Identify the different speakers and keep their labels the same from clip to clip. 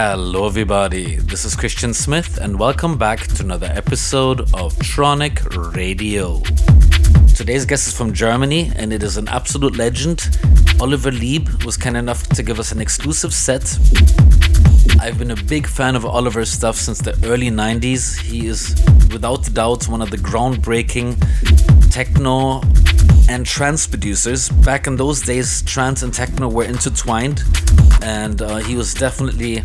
Speaker 1: Hello, everybody. This is Christian Smith, and welcome back to another episode of Tronic Radio. Today's guest is from Germany, and it is an absolute legend. Oliver Lieb was kind enough to give us an exclusive set. I've been a big fan of Oliver's stuff since the early 90s. He is, without doubt, one of the groundbreaking techno and trance producers. Back in those days, trance and techno were intertwined, and uh, he was definitely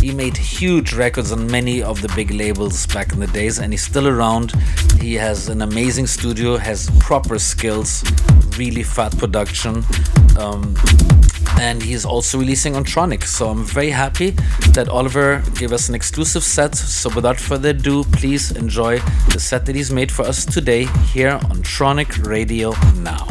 Speaker 1: he made huge records on many of the big labels back in the days, and he's still around. He has an amazing studio, has proper skills, really fat production. Um, and he's also releasing on Tronic. So I'm very happy that Oliver gave us an exclusive set. So without further ado, please enjoy the set that he's made for us today here on Tronic Radio Now.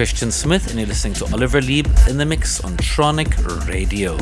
Speaker 1: Christian Smith, and you're listening to Oliver Lieb in the mix on Tronic Radio.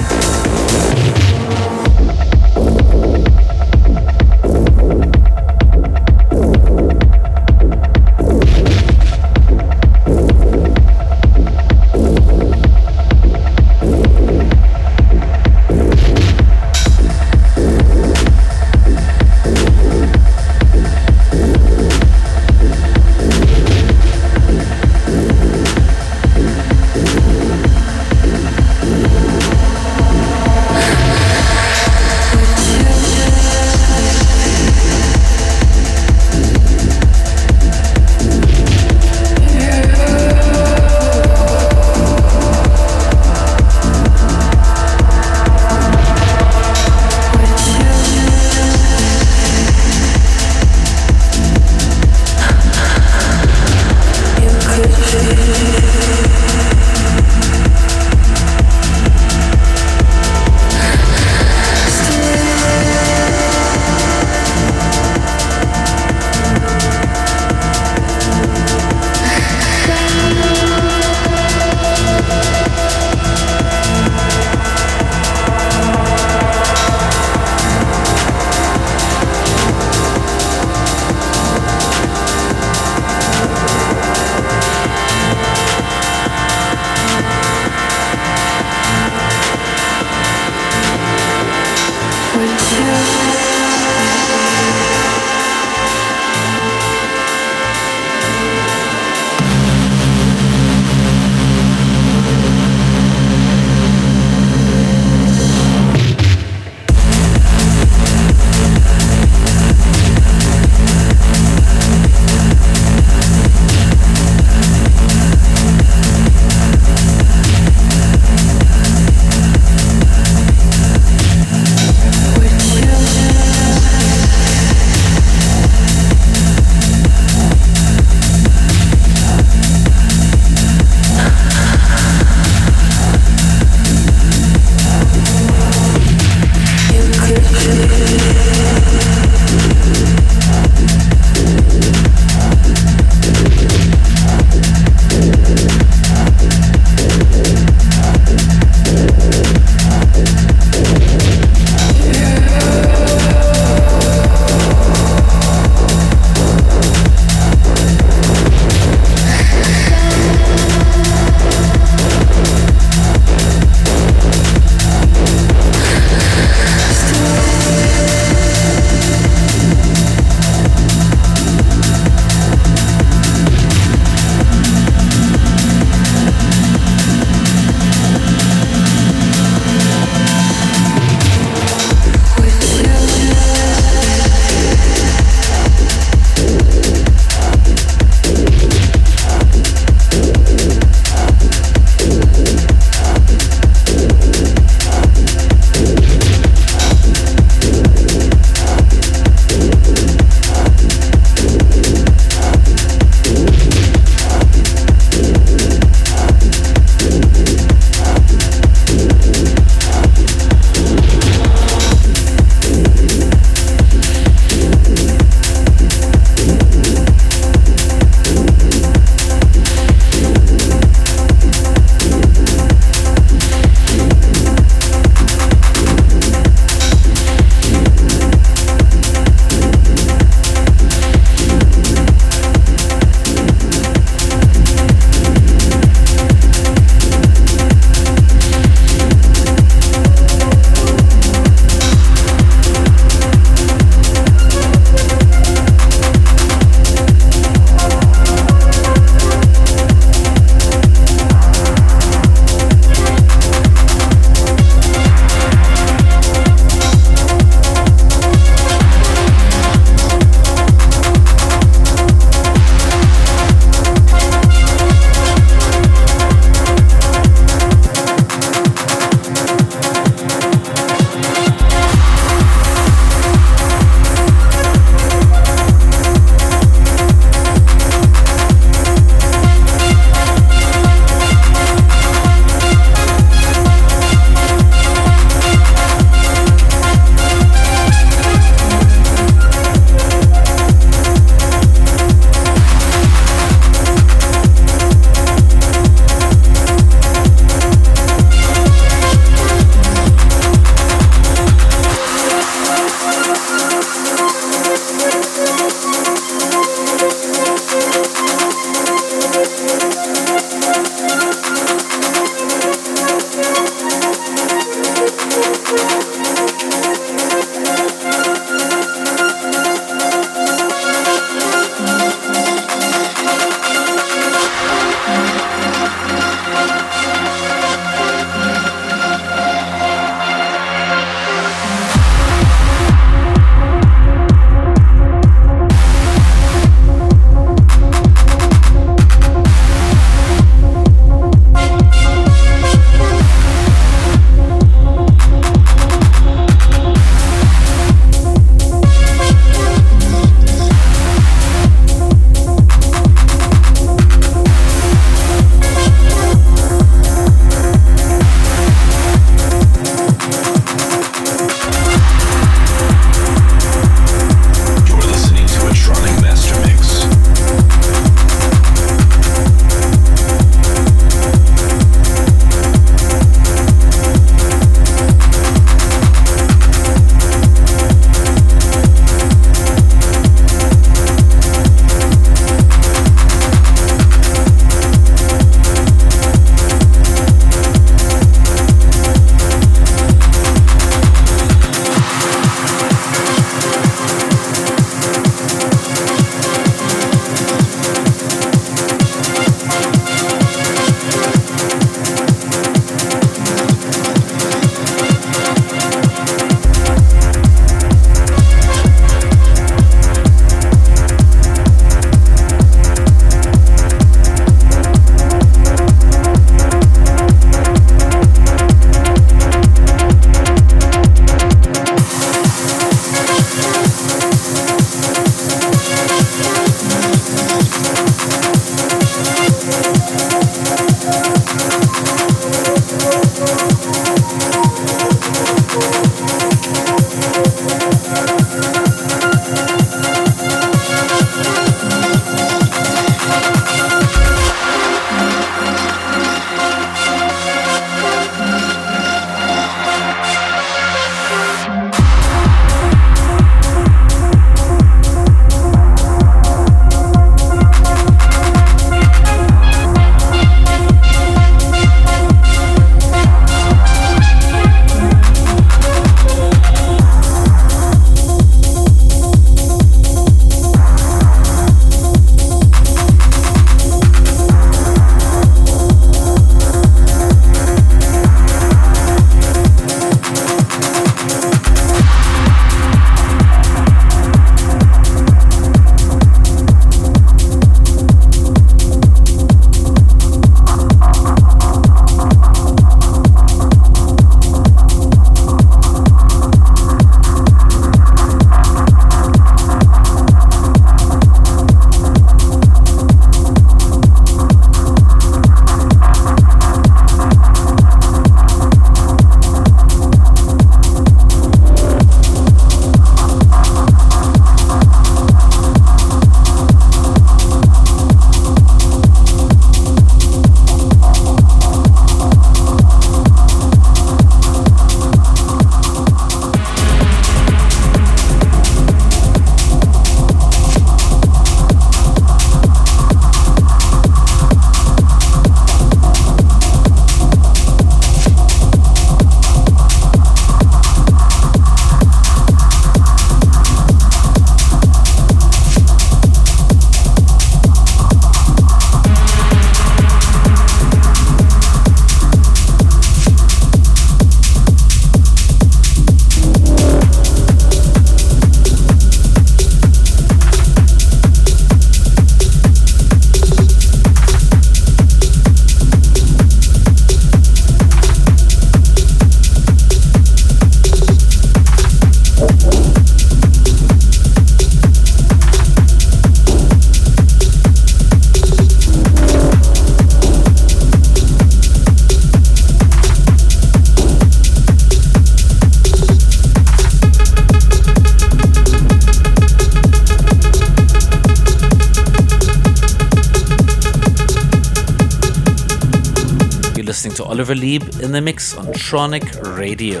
Speaker 1: Oliver Lieb in the mix on Tronic Radio.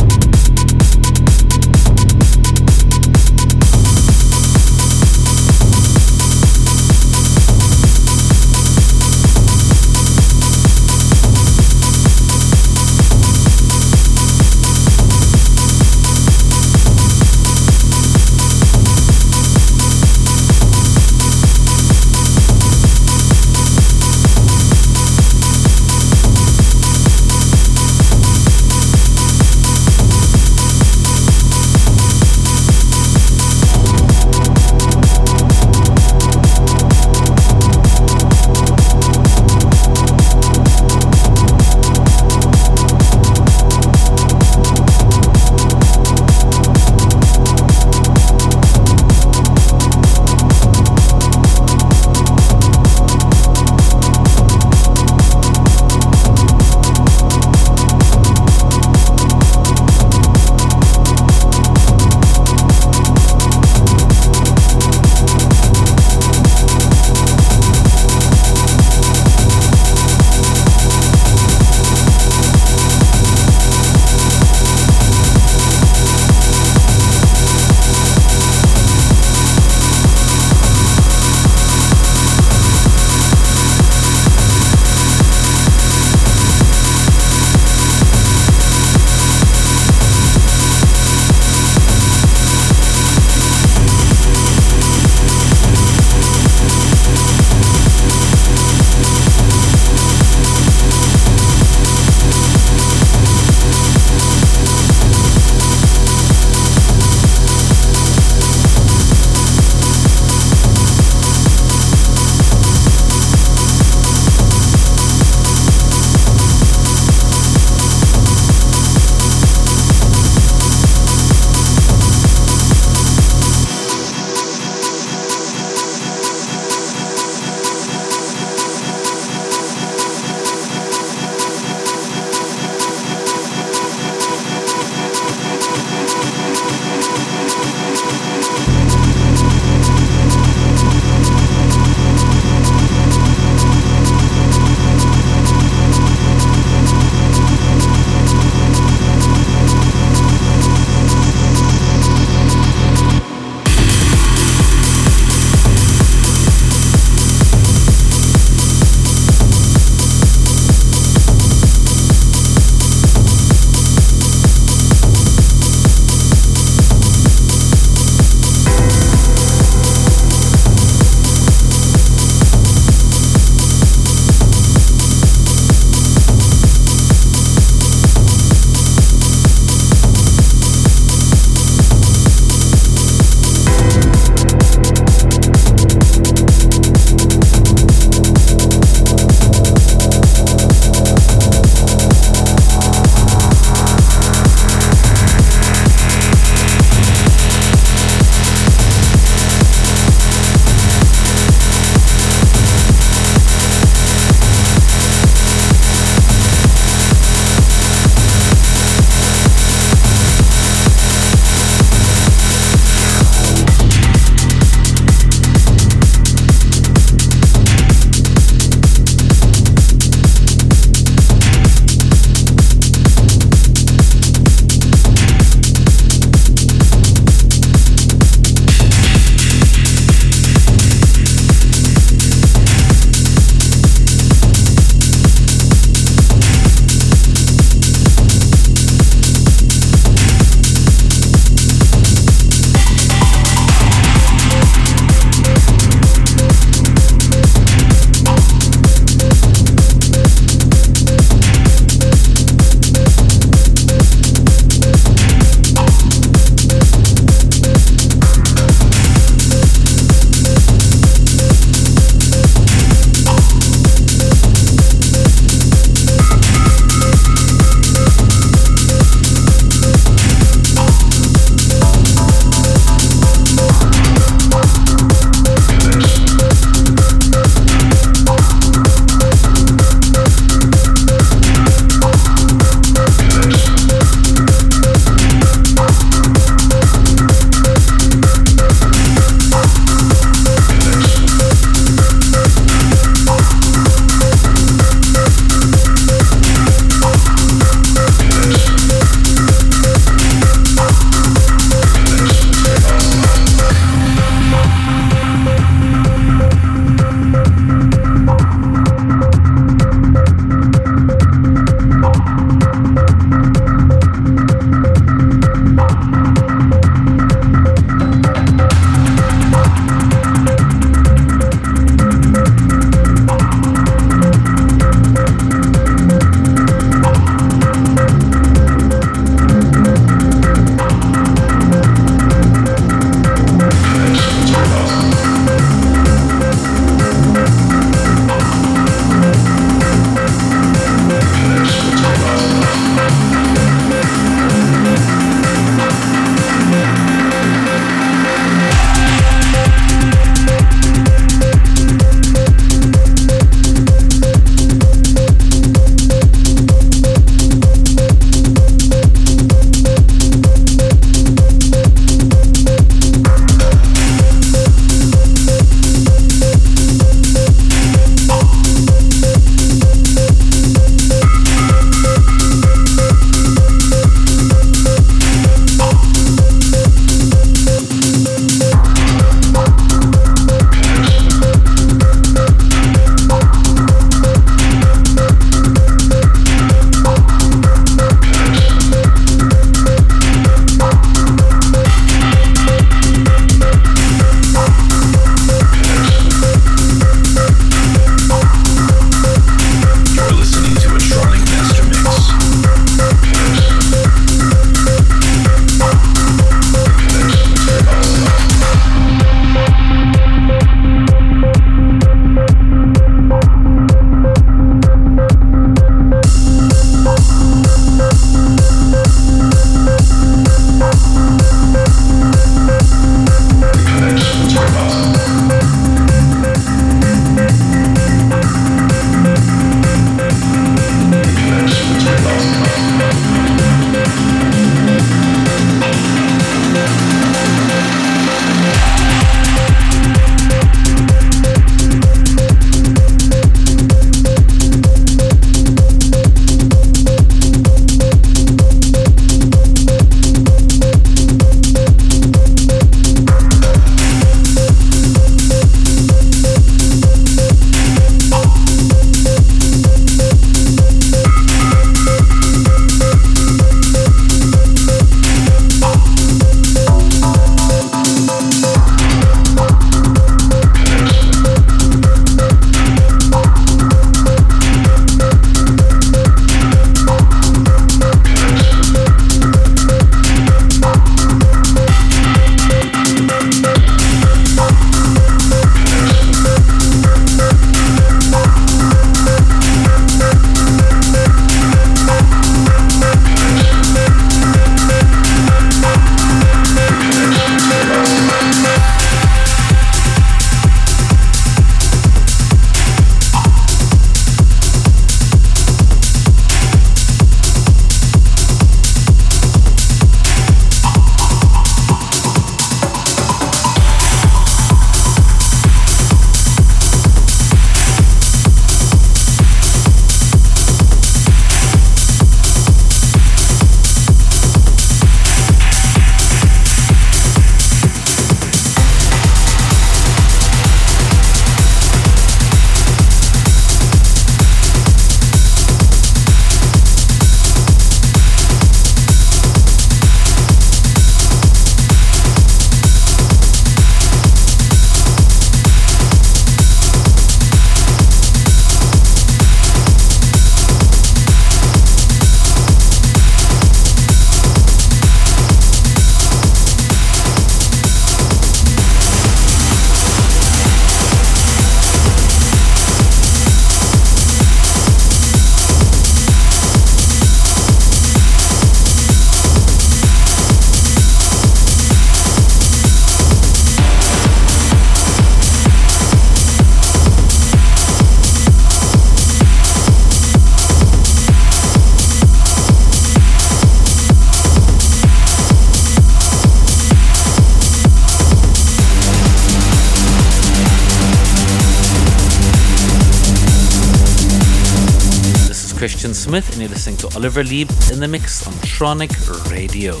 Speaker 1: Listening to Oliver Lieb in the mix on Tronic Radio.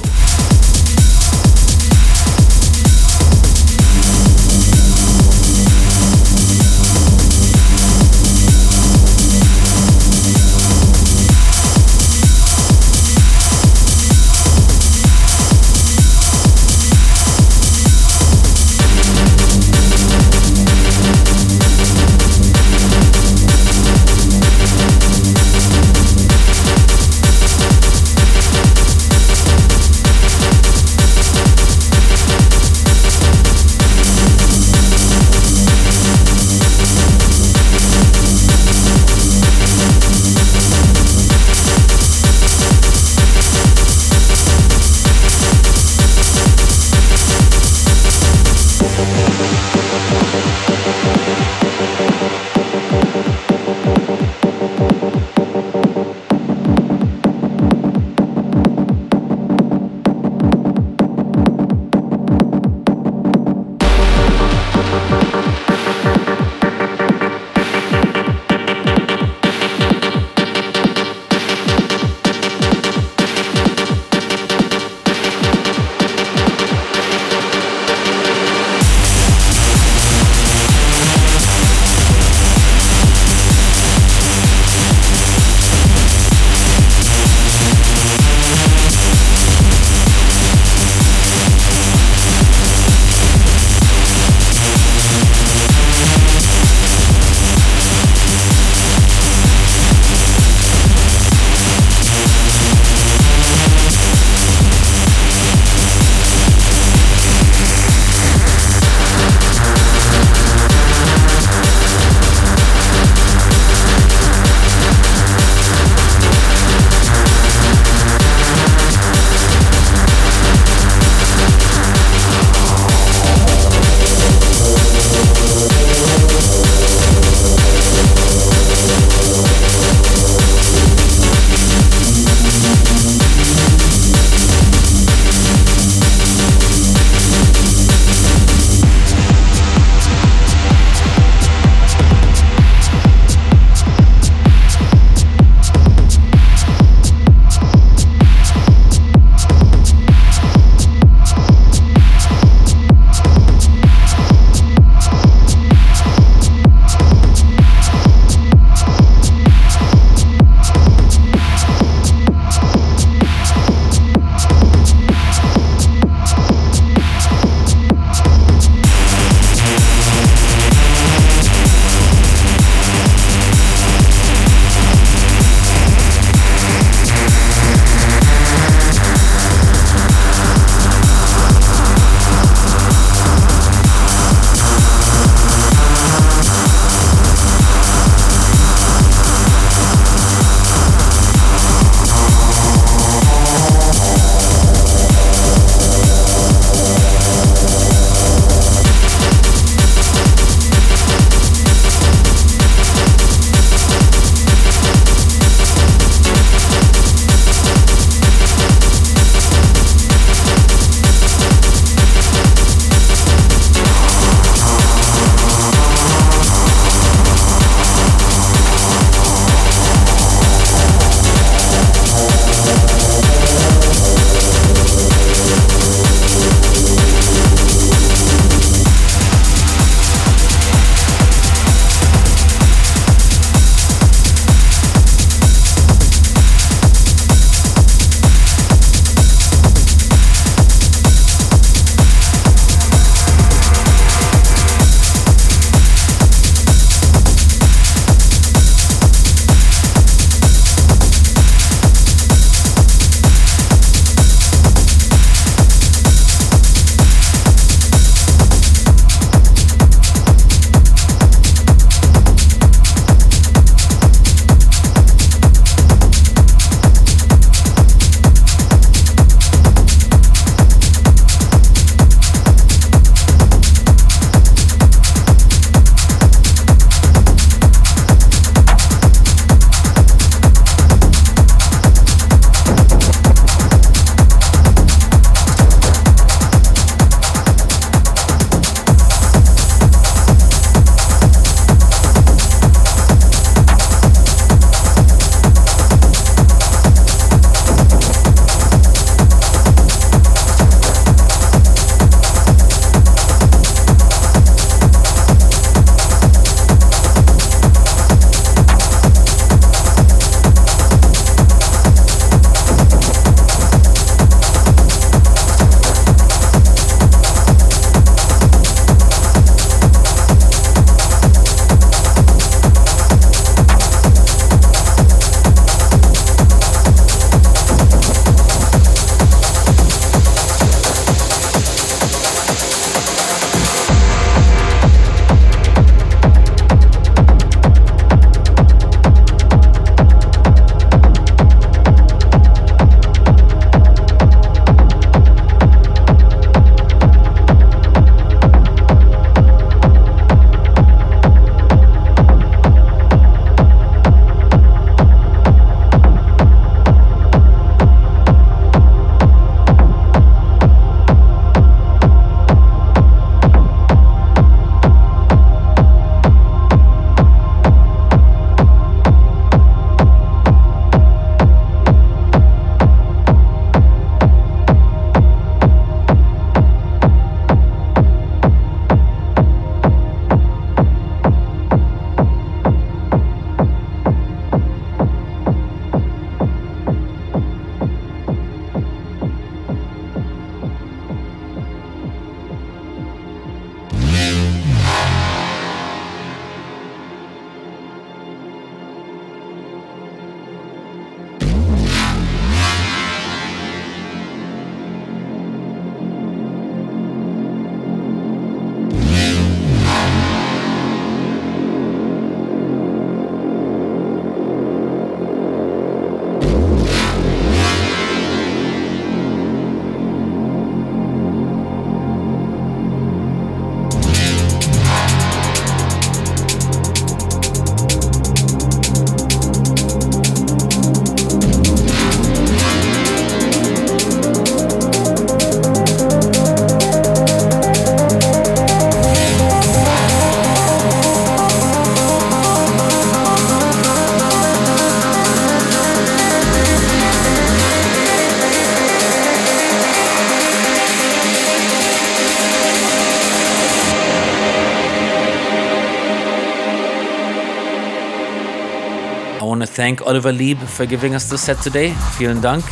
Speaker 1: Thank Oliver Lieb for giving us the set today. Vielen Dank.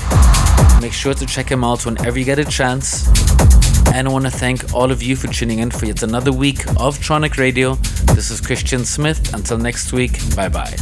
Speaker 1: Make sure to check him out whenever you get a chance. And I want to thank all of you for tuning in for yet another week of Tronic Radio. This is Christian Smith. Until next week, bye bye.